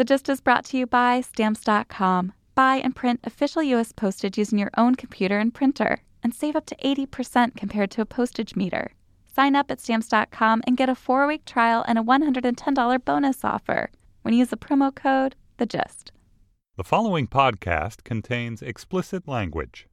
The Gist is brought to you by Stamps.com. Buy and print official U.S. postage using your own computer and printer, and save up to 80% compared to a postage meter. Sign up at Stamps.com and get a four week trial and a $110 bonus offer when you use the promo code The Gist. The following podcast contains explicit language.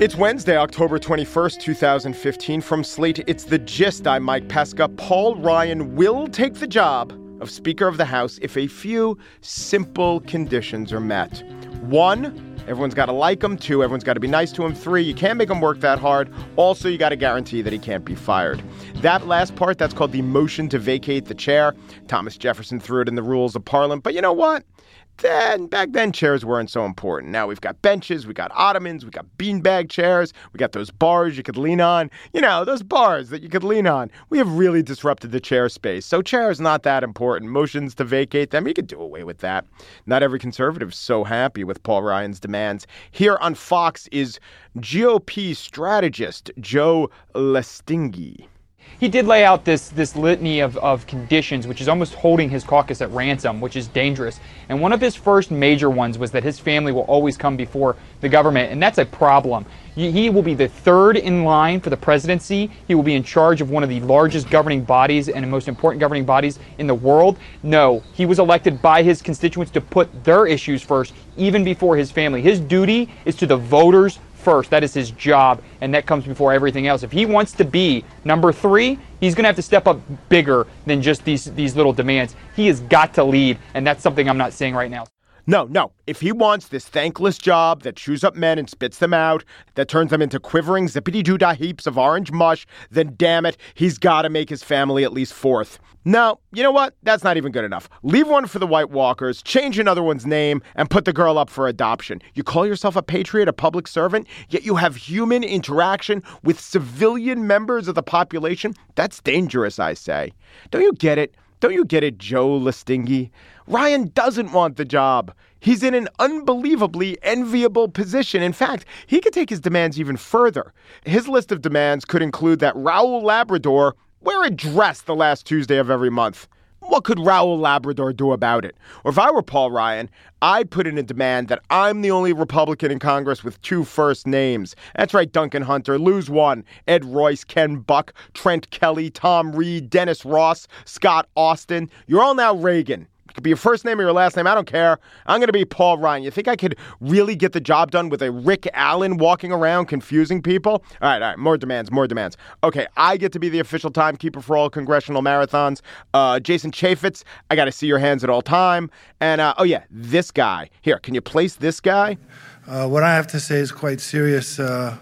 It's Wednesday, October 21st, 2015. From Slate, it's The Gist. I'm Mike Pesca. Paul Ryan will take the job of Speaker of the House if a few simple conditions are met. One, everyone's got to like him. Two, everyone's got to be nice to him. Three, you can't make him work that hard. Also, you got to guarantee that he can't be fired. That last part, that's called the motion to vacate the chair. Thomas Jefferson threw it in the rules of Parliament. But you know what? then back then chairs weren't so important. Now we've got benches, we got ottomans, we got beanbag chairs, we got those bars you could lean on. You know, those bars that you could lean on. We have really disrupted the chair space. So chairs not that important. Motions to vacate them, you could do away with that. Not every conservative's so happy with Paul Ryan's demands. Here on Fox is GOP strategist Joe Lestingi he did lay out this this litany of, of conditions, which is almost holding his caucus at ransom, which is dangerous. And one of his first major ones was that his family will always come before the government, and that's a problem. He will be the third in line for the presidency. He will be in charge of one of the largest governing bodies and the most important governing bodies in the world. No, he was elected by his constituents to put their issues first, even before his family. His duty is to the voters first. That is his job, and that comes before everything else. If he wants to be number three, he's going to have to step up bigger than just these these little demands. He has got to lead, and that's something I'm not saying right now. No, no. If he wants this thankless job that chews up men and spits them out, that turns them into quivering zippity doo dah heaps of orange mush, then damn it, he's got to make his family at least fourth. No, you know what? That's not even good enough. Leave one for the White Walkers, change another one's name, and put the girl up for adoption. You call yourself a patriot, a public servant, yet you have human interaction with civilian members of the population? That's dangerous, I say. Don't you get it? Don't you get it, Joe Lestingi? Ryan doesn't want the job. He's in an unbelievably enviable position. In fact, he could take his demands even further. His list of demands could include that Raul Labrador wear a dress the last Tuesday of every month. What could Raul Labrador do about it? Or if I were Paul Ryan, I'd put in a demand that I'm the only Republican in Congress with two first names. That's right, Duncan Hunter. Lose one. Ed Royce, Ken Buck, Trent Kelly, Tom Reed, Dennis Ross, Scott Austin. You're all now Reagan. Could be your first name or your last name. I don't care. I'm going to be Paul Ryan. You think I could really get the job done with a Rick Allen walking around confusing people? All right, all right. More demands, more demands. Okay, I get to be the official timekeeper for all congressional marathons. Uh, Jason Chaffetz, I got to see your hands at all time. And uh, oh, yeah, this guy. Here, can you place this guy? Uh, what I have to say is quite serious. Uh,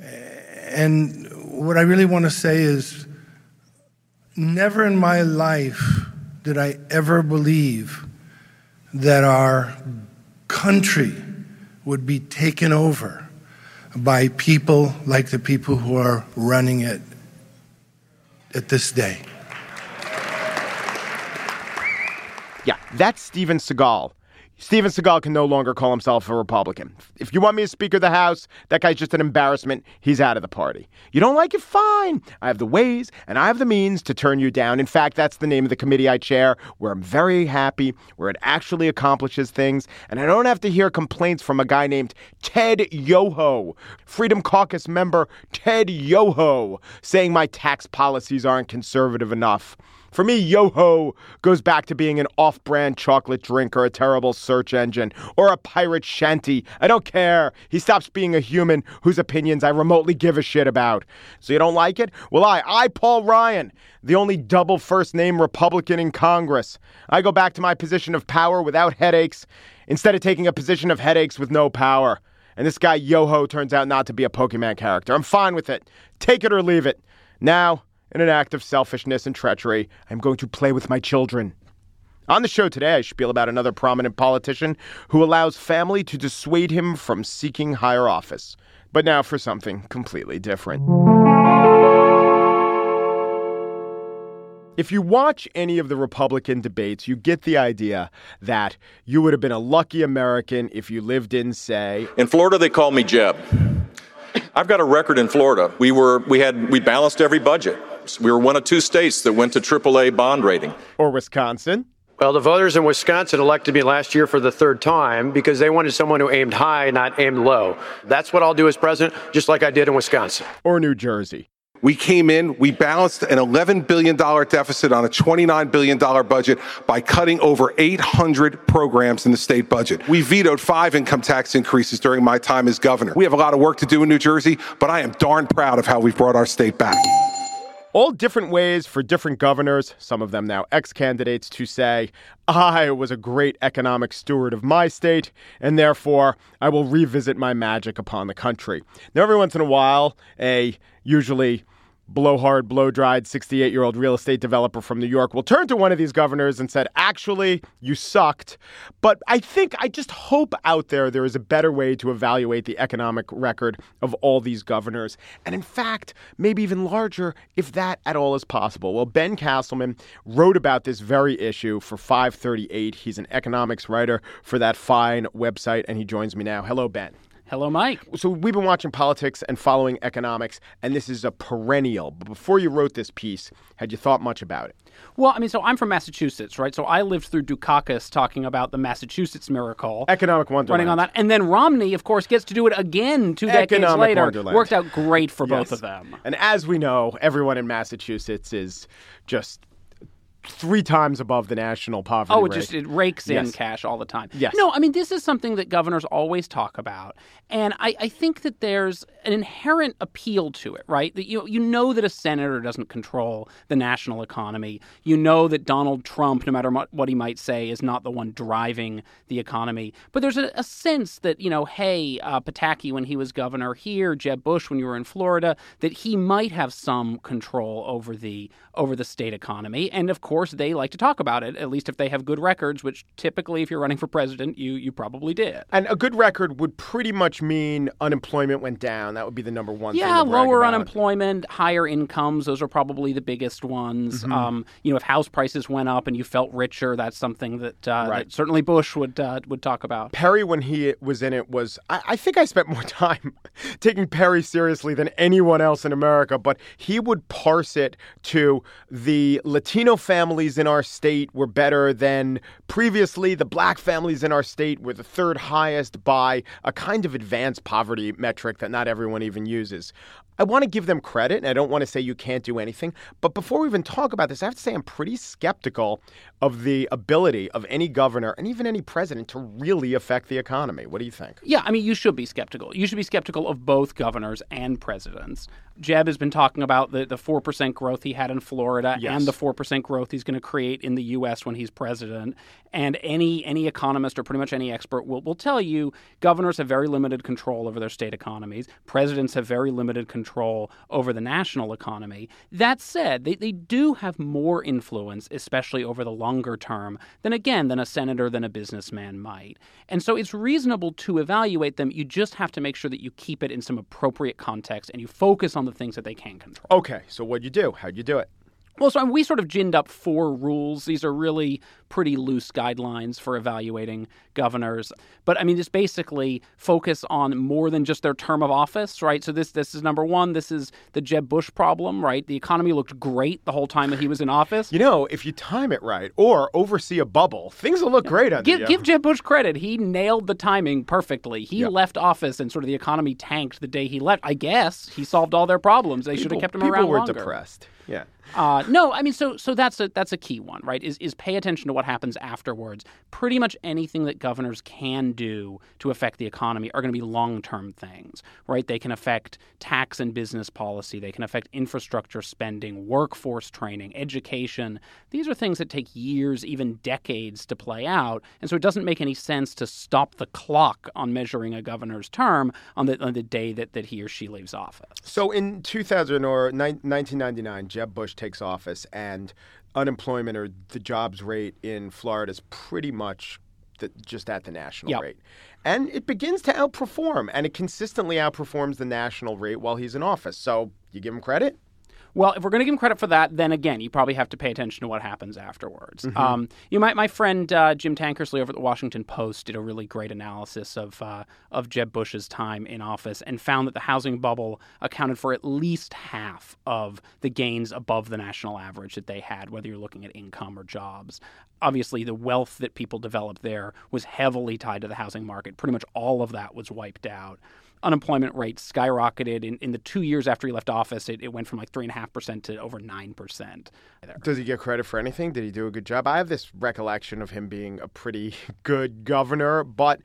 and what I really want to say is never in my life did I ever believe that our country would be taken over by people like the people who are running it at this day. Yeah, that's Steven Seagal. Steven Seagal can no longer call himself a Republican. If you want me as Speaker of the House, that guy's just an embarrassment. He's out of the party. You don't like it? Fine. I have the ways and I have the means to turn you down. In fact, that's the name of the committee I chair, where I'm very happy, where it actually accomplishes things, and I don't have to hear complaints from a guy named Ted Yoho, Freedom Caucus member Ted Yoho, saying my tax policies aren't conservative enough. For me, Yoho goes back to being an off brand chocolate drink or a terrible search engine or a pirate shanty. I don't care. He stops being a human whose opinions I remotely give a shit about. So you don't like it? Well, I, I, Paul Ryan, the only double first name Republican in Congress, I go back to my position of power without headaches instead of taking a position of headaches with no power. And this guy, Yoho, turns out not to be a Pokemon character. I'm fine with it. Take it or leave it. Now, in an act of selfishness and treachery, I'm going to play with my children. On the show today, I spiel about another prominent politician who allows family to dissuade him from seeking higher office. But now for something completely different. If you watch any of the Republican debates, you get the idea that you would have been a lucky American if you lived in, say, in Florida, they call me Jeb. I've got a record in Florida. We were we had we balanced every budget. Programs. We were one of two states that went to AAA bond rating. Or Wisconsin. Well, the voters in Wisconsin elected me last year for the third time because they wanted someone who aimed high, not aimed low. That's what I'll do as president, just like I did in Wisconsin. Or New Jersey. We came in, we balanced an $11 billion deficit on a $29 billion budget by cutting over 800 programs in the state budget. We vetoed five income tax increases during my time as governor. We have a lot of work to do in New Jersey, but I am darn proud of how we've brought our state back. All different ways for different governors, some of them now ex candidates, to say, I was a great economic steward of my state, and therefore I will revisit my magic upon the country. Now, every once in a while, a usually blowhard, blow dried 68 year old real estate developer from New York will turn to one of these governors and said, Actually, you sucked. But I think, I just hope out there there is a better way to evaluate the economic record of all these governors. And in fact, maybe even larger, if that at all is possible. Well, Ben Casselman wrote about this very issue for 538. He's an economics writer for that fine website, and he joins me now. Hello, Ben. Hello, Mike. So we've been watching politics and following economics, and this is a perennial. But before you wrote this piece, had you thought much about it? Well, I mean, so I'm from Massachusetts, right? So I lived through Dukakis talking about the Massachusetts miracle, economic wonderland, running on that, and then Romney, of course, gets to do it again two economic decades later. Wonderland. Worked out great for yes. both of them. And as we know, everyone in Massachusetts is just three times above the national poverty oh, rate. it just it rakes in cash all the time. Yes. No, I mean this is something that governors always talk about, and I, I think that there's an inherent appeal to it, right? That you you know that a senator doesn't control the national economy. You know that Donald Trump, no matter what, what he might say, is not the one driving the economy. But there's a, a sense that you know, hey, uh, Pataki when he was governor here, Jeb Bush when you were in Florida, that he might have some control over the over the state economy, and of course they like to talk about it. At least if they have good records, which typically, if you're running for president, you you probably did. And a good record would pretty much mean unemployment went down. That would be the number one thing. Yeah, lower about. unemployment, higher incomes, those are probably the biggest ones. Mm-hmm. Um, you know, if house prices went up and you felt richer, that's something that, uh, Right. that certainly Bush would uh, would talk about. Perry, when he was in it, was I, I think I spent more time taking Perry seriously than anyone else in America, but he would parse it to the Latino families in our state were better than previously. The black families in our state were the third highest by a kind of advanced poverty metric that not everyone even uses. I want to give them credit, and I don't want to say you can't do anything. But before we even talk about this, I have to say I'm pretty skeptical of the ability of any governor and even any president to really affect the economy. What do you think? Yeah, I mean, you should be skeptical. You should be skeptical of both governors and presidents. Jeb has been talking about the, the 4% growth he had in Florida Yes. and the 4% growth he's going to create in the U.S. when he's president. And any any economist or pretty much any expert will, will tell you governors have very limited control over their state economies. Presidents have very limited control over the national economy. That said, they, they do have more influence, especially over the longer term, than again, than a senator, than a businessman might. And so it's reasonable to evaluate them. You just have to make sure that you keep it in some appropriate context and you focus on the things that they can control. Okay, so what'd you do? How'd you do it? Well, so we sort of ginned up four rules. These are really pretty loose guidelines for evaluating governors. But I mean, just basically focus on more than just their term of office, right? So this this is number one. This is the Jeb Bush problem, right? The economy looked great the whole time that he was in office. You know, if you time it right or oversee a bubble, things will look great under Give, give Jeb Bush credit. He nailed the timing perfectly. He Yeah. left office and sort of the economy tanked the day he left. I guess he solved all their problems. They should have kept him people around were longer. depressed. Yeah. Uh, no, I mean, so so that's a that's a key one, right? Is is pay attention to what happens afterwards. Pretty much anything that governors can do to affect the economy are going to be long term things, right? They can affect tax and business policy. They can affect infrastructure spending, workforce training, education. These are things that take years, even decades, to play out, and so it doesn't make any sense to stop the clock on measuring a governor's term on the on the day that, that he or she leaves office. So in 2000 or ni- 1999, Jeb Bush takes office, and unemployment or the jobs rate in Florida is pretty much the, just at the national Yep. rate. And it begins to outperform, and it consistently outperforms the national rate while he's in office. So you give him credit? Well, if we're going to give him credit for that, then again, you probably have to pay attention to what happens afterwards. Mm-hmm. Um, you might, my friend uh, Jim Tankersley over at the Washington Post did a really great analysis of uh, of Jeb Bush's time in office and found that the housing bubble accounted for at least half of the gains above the national average that they had, whether you're looking at income or jobs. Obviously, the wealth that people developed there was heavily tied to the housing market. Pretty much all of that was wiped out unemployment rate skyrocketed in, in the two years after he left office. It, it went from like three and a half percent to over nine percent. Does he get credit for anything? Did he do a good job? I have this recollection of him being a pretty good governor, but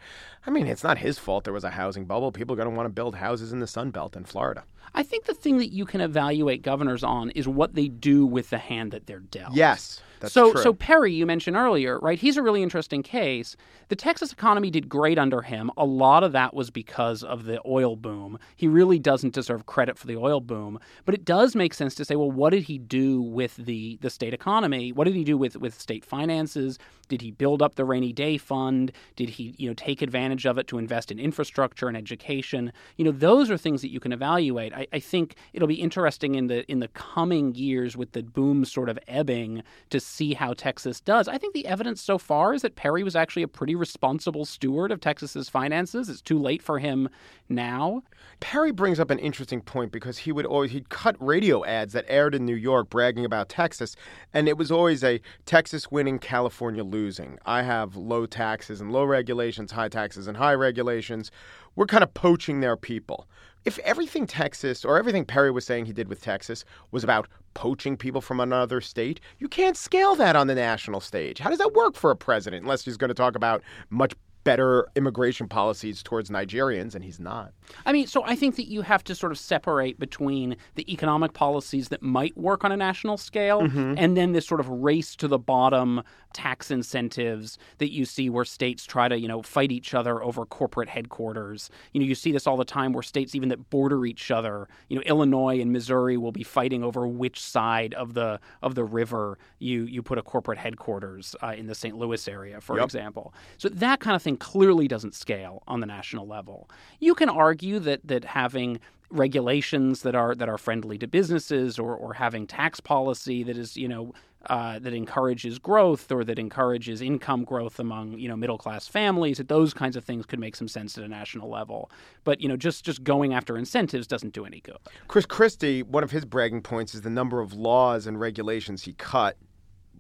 I mean, it's not his fault there was a housing bubble. People are going to want to build houses in the Sun Belt in Florida. I think the thing that you can evaluate governors on is what they do with the hand that they're dealt. Yes. That's so, true. so Perry, you mentioned earlier, right? He's a really interesting case. The Texas economy did great under him. A lot of that was because of the oil boom. He really doesn't deserve credit for the oil boom, but it does make sense to say, well, what did he do with the the state economy? What did he do with with state finances? Did he build up the rainy day fund? Did he, you know, take advantage of it to invest in infrastructure and education? You know, those are things that you can evaluate. I, I think it'll be interesting in the in the coming years with the boom sort of ebbing to see how Texas does. I think the evidence so far is that Perry was actually a pretty responsible steward of Texas's finances. It's too late for him now. Perry brings up an interesting point because he would always he'd cut radio ads that aired in New York bragging about Texas, and it was always a Texas winning, California losing. I have low taxes and low regulations, high taxes and high regulations. We're kind of poaching their people. If everything Texas or everything Perry was saying he did with Texas was about poaching people from another state, you can't scale that on the national stage. How does that work for a president unless he's going to talk about much better immigration policies towards Nigerians, and he's not. I mean, so I think that you have to sort of separate between the economic policies that might work on a national scale Mm-hmm. and then this sort of race to the bottom tax incentives that you see where states try to, you know, fight each other over corporate headquarters. You know, you see this all the time where states even that border each other, you know, Illinois and Missouri will be fighting over which side of the of the river you you put a corporate headquarters uh, in the St. Louis area, for Yep. example. So that kind of thing clearly doesn't scale on the national level. You can argue that that having regulations that are that are friendly to businesses or, or having tax policy that is you know uh, that encourages growth or that encourages income growth among you know middle class families that those kinds of things could make some sense at a national level but you know just just going after incentives doesn't do any good Chris Christie, one of his bragging points is the number of laws and regulations he cut.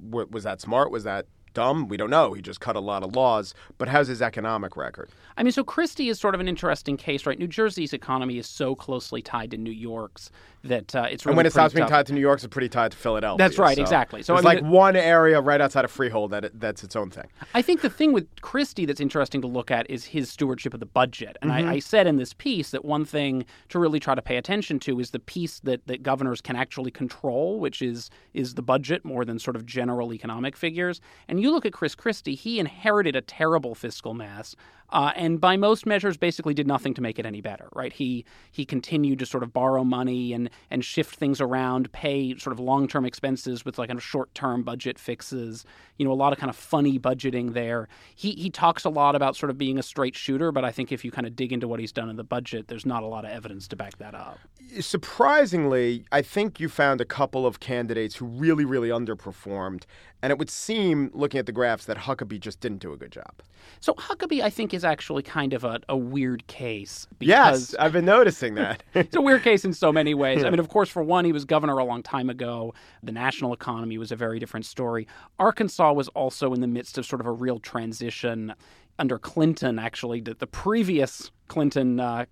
Was that smart? Was that dumb? We don't know. He just cut a lot of laws. But how's his economic record? I mean, so Christie is sort of an interesting case, right? New Jersey's economy is so closely tied to New York's that uh, it's really and when it stops being tied to New York, it's pretty tied to Philadelphia. That's right, so exactly. So, it's I mean, like it- one area right outside of Freehold that it, that's its own thing. I think the thing with Christie that's interesting to look at is his stewardship of the budget. And Mm-hmm. I, I said in this piece that one thing to really try to pay attention to is the piece that, that governors can actually control, which is is the budget more than sort of general economic figures. And you look at Chris Christie, he inherited a terrible fiscal mess. Uh, and by most measures, basically did nothing to make it any better. Right? He he continued to sort of borrow money and and shift things around, pay sort of long term expenses with like kind of short term budget fixes. You know, a lot of kind of funny budgeting there. He he talks a lot about sort of being a straight shooter, but I think if you kind of dig into what he's done in the budget, there's not a lot of evidence to back that up. Surprisingly, I think you found a couple of candidates who really, really underperformed. And it would seem, looking at the graphs, that Huckabee just didn't do a good job. So Huckabee, I think, is actually kind of a, a weird case because Yes, I've been noticing that. it's a weird case in so many ways. I mean, of course, for one, he was governor a long time ago. The national economy was a very different story. Arkansas was also in the midst of sort of a real transition under Clinton, actually, the, the previous Clinton. Uh,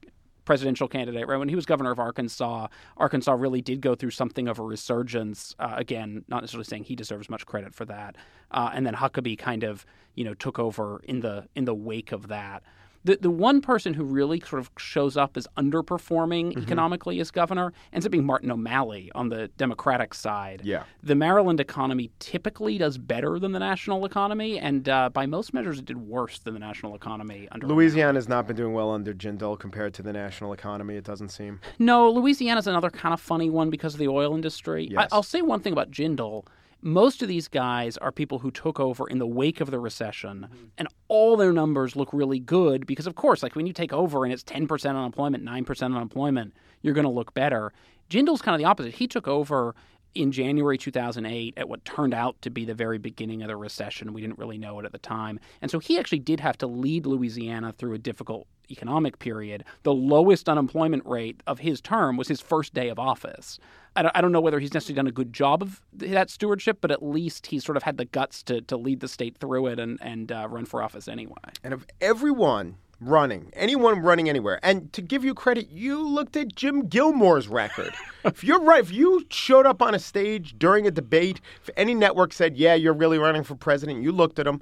presidential candidate, right? When he was governor of Arkansas, Arkansas really did go through something of a resurgence. Uh, again, not necessarily saying he deserves much credit for that. Uh, and then Huckabee kind of, you know, took over in the in the wake of that. The the one person who really sort of shows up as underperforming economically as governor ends up being Martin O'Malley on the Democratic side. Yeah. The Maryland economy typically does better than the national economy, and uh, by most measures, it did worse than the national economy under. Louisiana has not been doing well under Jindal compared to the national economy, it doesn't seem. No, Louisiana's another kind of funny one because of the oil industry. Yes. I, I'll say one thing about Jindal. Most of these guys are people who took over in the wake of the recession, mm-hmm. and all their numbers look really good because, of course, like when you take over and it's 10% unemployment, 9% unemployment, you're going to look better. Jindal's kind of the opposite. He took over in January 2008 at what turned out to be the very beginning of the recession. We didn't really know it at the time. And so he actually did have to lead Louisiana through a difficult economic period. The lowest unemployment rate of his term was his first day of office. I don't, know whether he's necessarily done a good job of that stewardship, but at least he sort of had the guts to, to lead the state through it and, and uh, run for office anyway. And of everyone running, anyone running anywhere. And to give you credit, you looked at Jim Gilmore's record. if you're right, if you showed up on a stage during a debate, if any network said, yeah, you're really running for president, you looked at him.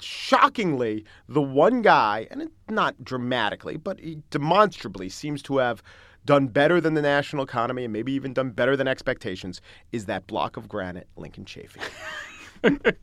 Shockingly, the one guy, and not dramatically, but he demonstrably seems to have done better than the national economy and maybe even done better than expectations, is that block of granite, Lincoln Chafee.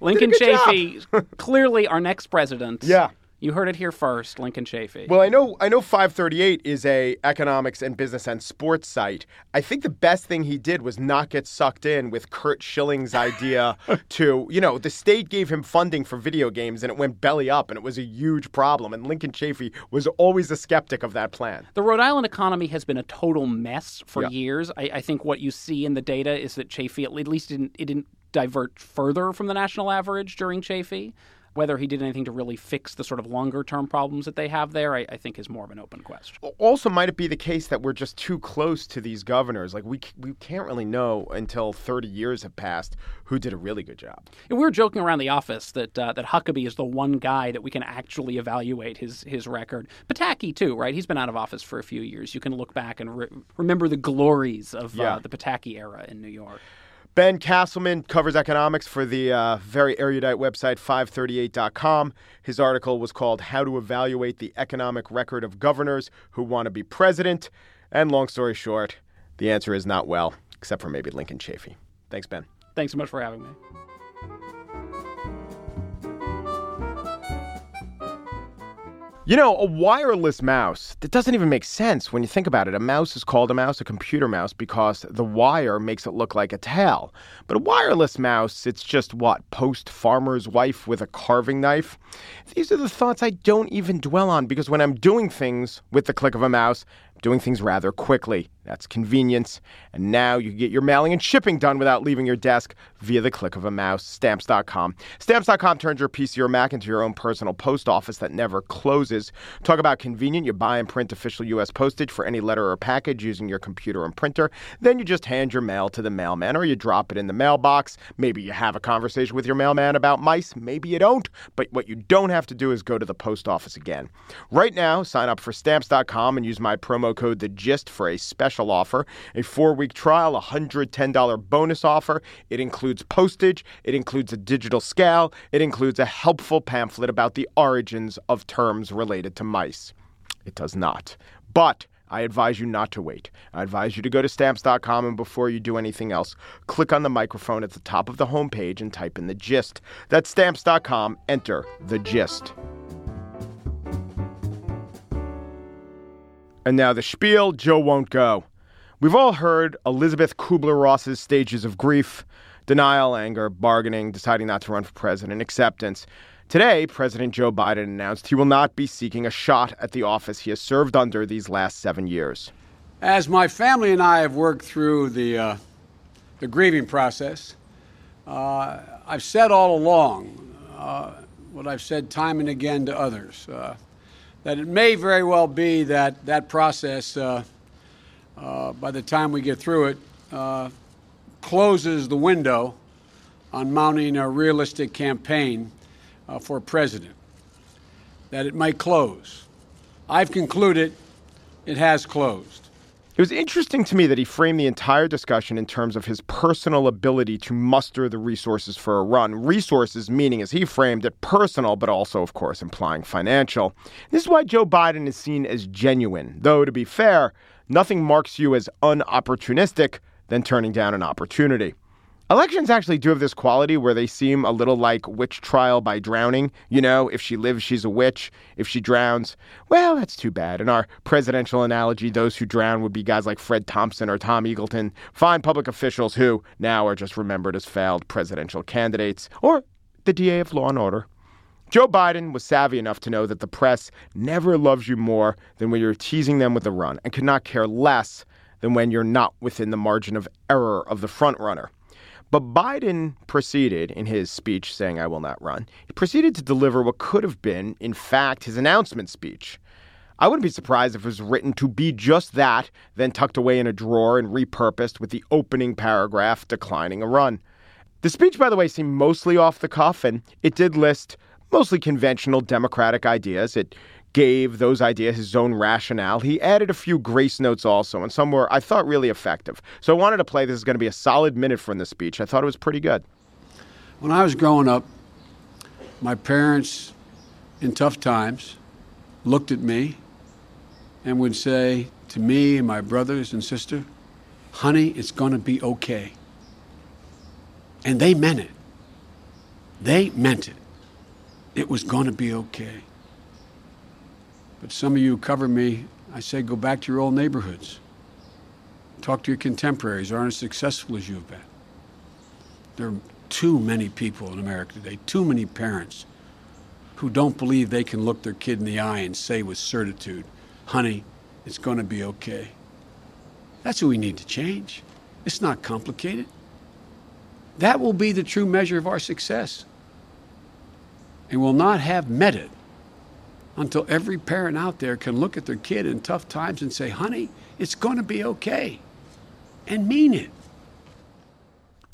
Lincoln Chafee, clearly our next president. Yeah. You heard it here first, Lincoln Chafee. Well, I know I know 538 is a economics and business and sports site. I think the best thing he did was not get sucked in with Curt Schilling's idea to, you know, the state gave him funding for video games and it went belly up and it was a huge problem and Lincoln Chafee was always a skeptic of that plan. The Rhode Island economy has been a total mess for yeah. years. I, I, think what you see in the data is that Chafee at least didn't it didn't divert further from the national average during Chafee. Whether he did anything to really fix the sort of longer term problems that they have there, I, I, think is more of an open question. Also, might it be the case that we're just too close to these governors? Like, we, we can't really know until 30 years have passed who did a really good job. And we were joking around the office that uh, that Huckabee is the one guy that we can actually evaluate his, his record. Pataki, too, right? He's been out of office for a few years. You can look back and re- remember the glories of uh, yeah. uh, the Pataki era in New York. Ben Casselman covers economics for the uh, very erudite website 538.com. His article was called How to Evaluate the Economic Record of Governors Who Want to Be President. And long story short, the answer is not well, except for maybe Lincoln Chafee. Thanks, Ben. Thanks so much for having me. You know, a wireless mouse, that doesn't even make sense when you think about it. A mouse is called a mouse, a computer mouse, because the wire makes it look like a tail. But a wireless mouse, it's just what? Post farmer's wife with a carving knife? These are the thoughts I don't even dwell on because when I'm doing things with the click of a mouse, doing things rather quickly. That's convenience. And now you can get your mailing and shipping done without leaving your desk via the click of a mouse. Stamps.com. Stamps.com turns your PC or Mac into your own personal post office that never closes. Talk about convenient. You buy and print official U.S. postage for any letter or package using your computer and printer. Then you just hand your mail to the mailman or you drop it in the mailbox. Maybe you have a conversation with your mailman about mice. Maybe you don't. But what you don't have to do is go to the post office again. Right now, sign up for Stamps.com and use my promo code The Gist for a special offer a four week trial, a $110 bonus offer. It includes postage, it includes a digital scale, it includes a helpful pamphlet about the origins of terms related to mice. It does not. But I advise you not to wait. I advise you to go to stamps.com and before you do anything else, click on the microphone at the top of the homepage and type in the gist. That's stamps.com. Enter the gist. And now the spiel Joe won't go. We've all heard Elizabeth Kubler Ross's stages of grief denial, anger, bargaining, deciding not to run for president, acceptance. Today, President Joe Biden announced he will not be seeking a shot at the office he has served under these last seven years. As my family and I have worked through the, uh, the grieving process, uh, I've said all along uh, what I've said time and again to others. Uh, that it may very well be that that process, uh, uh, by the time we get through it, uh, closes the window on mounting a realistic campaign uh, for president. That it might close. I've concluded it has closed. It was interesting to me that he framed the entire discussion in terms of his personal ability to muster the resources for a run. Resources meaning, as he framed it, personal, but also, of course, implying financial. This is why Joe Biden is seen as genuine. Though, to be fair, nothing marks you as unopportunistic than turning down an opportunity. Elections actually do have this quality where they seem a little like witch trial by drowning. You know, if she lives, she's a witch. If she drowns, well, that's too bad. In our presidential analogy, those who drown would be guys like Fred Thompson or Tom Eagleton, fine public officials who now are just remembered as failed presidential candidates, or the DA of Law and Order. Joe Biden was savvy enough to know that the press never loves you more than when you're teasing them with a run and could not care less than when you're not within the margin of error of the frontrunner. But Biden proceeded in his speech saying, I will not run. He proceeded to deliver what could have been, in fact, his announcement speech. I wouldn't be surprised if it was written to be just that, then tucked away in a drawer and repurposed with the opening paragraph declining a run. The speech, by the way, seemed mostly off the cuff, and it did list mostly conventional Democratic ideas. It gave those ideas his own rationale. He added a few grace notes also, and some were, I thought, really effective. So I wanted to play. This is going to be a solid minute from the speech. I thought it was pretty good. When I was growing up, my parents, in tough times, looked at me and would say to me and my brothers and sister, honey, it's going to be okay. And they meant it. They meant it. It was going to be okay. But some of you cover me, I say go back to your old neighborhoods. Talk to your contemporaries, aren't as successful as you've been. There are too many people in America today, too many parents who don't believe they can look their kid in the eye and say with certitude, honey, it's going to be okay. That's what we need to change. It's not complicated. That will be the true measure of our success. And we'll not have met it until every parent out there can look at their kid in tough times and say, honey, it's going to be okay, and mean it.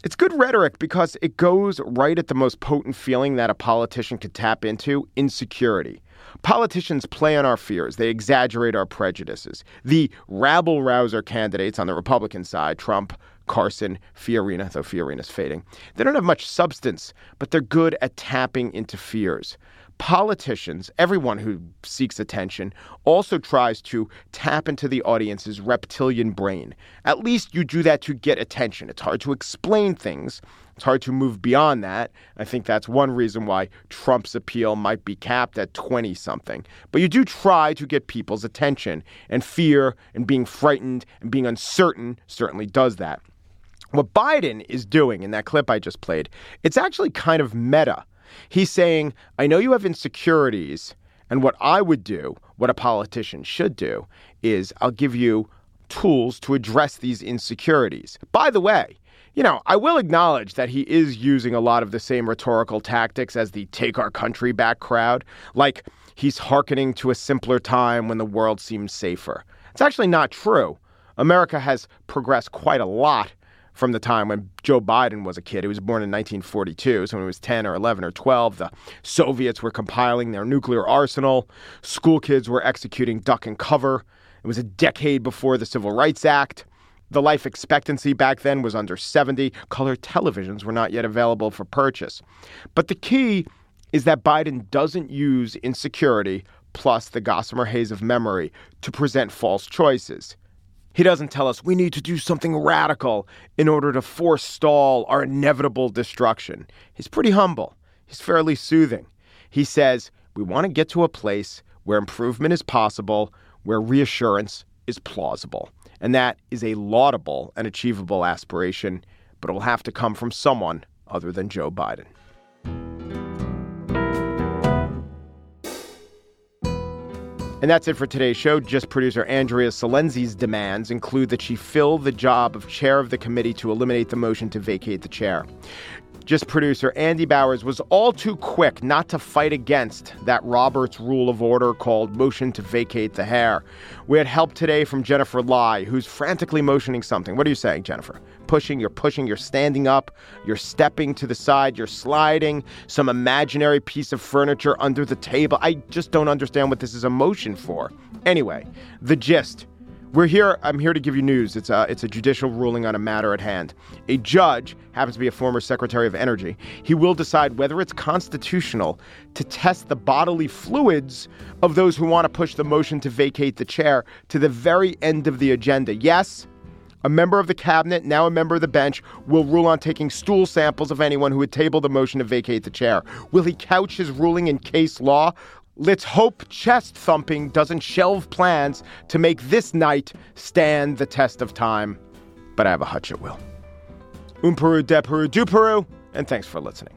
It's good rhetoric because it goes right at the most potent feeling that a politician could tap into insecurity. Politicians play on our fears. They exaggerate our prejudices. The rabble rouser candidates on the Republican side, Trump, Carson, Fiorina, though Fiorina's fading, they don't have much substance, but they're good at tapping into fears. Politicians, everyone who seeks attention, also tries to tap into the audience's reptilian brain. At least you do that to get attention. It's hard to explain things. It's hard to move beyond that. I think that's one reason why Trump's appeal might be capped at 20 something. But you do try to get people's attention, and fear and being frightened and being uncertain certainly does that. What Biden is doing in that clip I just played, it's actually kind of meta. He's saying, I know you have insecurities, and what I would do, what a politician should do, is I'll give you tools to address these insecurities. By the way, you know, I will acknowledge that he is using a lot of the same rhetorical tactics as the take our country back crowd. Like he's hearkening to a simpler time when the world seemed safer. It's actually not true. America has progressed quite a lot from the time when Joe Biden was a kid. He was born in 1942. So when he was 10 or 11 or 12, the Soviets were compiling their nuclear arsenal. School kids were executing duck and cover. It was a decade before the Civil Rights Act. The life expectancy back then was under 70. Color televisions were not yet available for purchase. But the key is that Biden doesn't use insecurity plus the gossamer haze of memory to present false choices. He doesn't tell us we need to do something radical in order to forestall our inevitable destruction. He's pretty humble. He's fairly soothing. He says we want to get to a place where improvement is possible, where reassurance is plausible. And that is a laudable and achievable aspiration, but it will have to come from someone other than Joe Biden. And that's it for today's show. Gist producer Andrea Silenzi's demands include that she fill the job of chair of the committee to eliminate the motion to vacate the chair. Gist producer Andy Bowers was all too quick not to fight against that Roberts rule of order called motion to vacate the hair. We had help today from Jennifer Lai, who's frantically motioning something. What are you saying, Jennifer? Pushing, you're pushing, you're standing up, you're stepping to the side, you're sliding some imaginary piece of furniture under the table. I just don't understand what this is a motion for. Anyway, the gist. We're here. I'm here to give you news. It's a, it's a judicial ruling on a matter at hand. A judge happens to be a former Secretary of Energy. He will decide whether it's constitutional to test the bodily fluids of those who want to push the motion to vacate the chair to the very end of the agenda. Yes, a member of the cabinet, now a member of the bench, will rule on taking stool samples of anyone who would table the motion to vacate the chair. Will he couch his ruling in case law? Let's hope chest thumping doesn't shelve plans to make this night stand the test of time. But I have a hunch it will. Um Peru, de Peru, du Peru, and thanks for listening.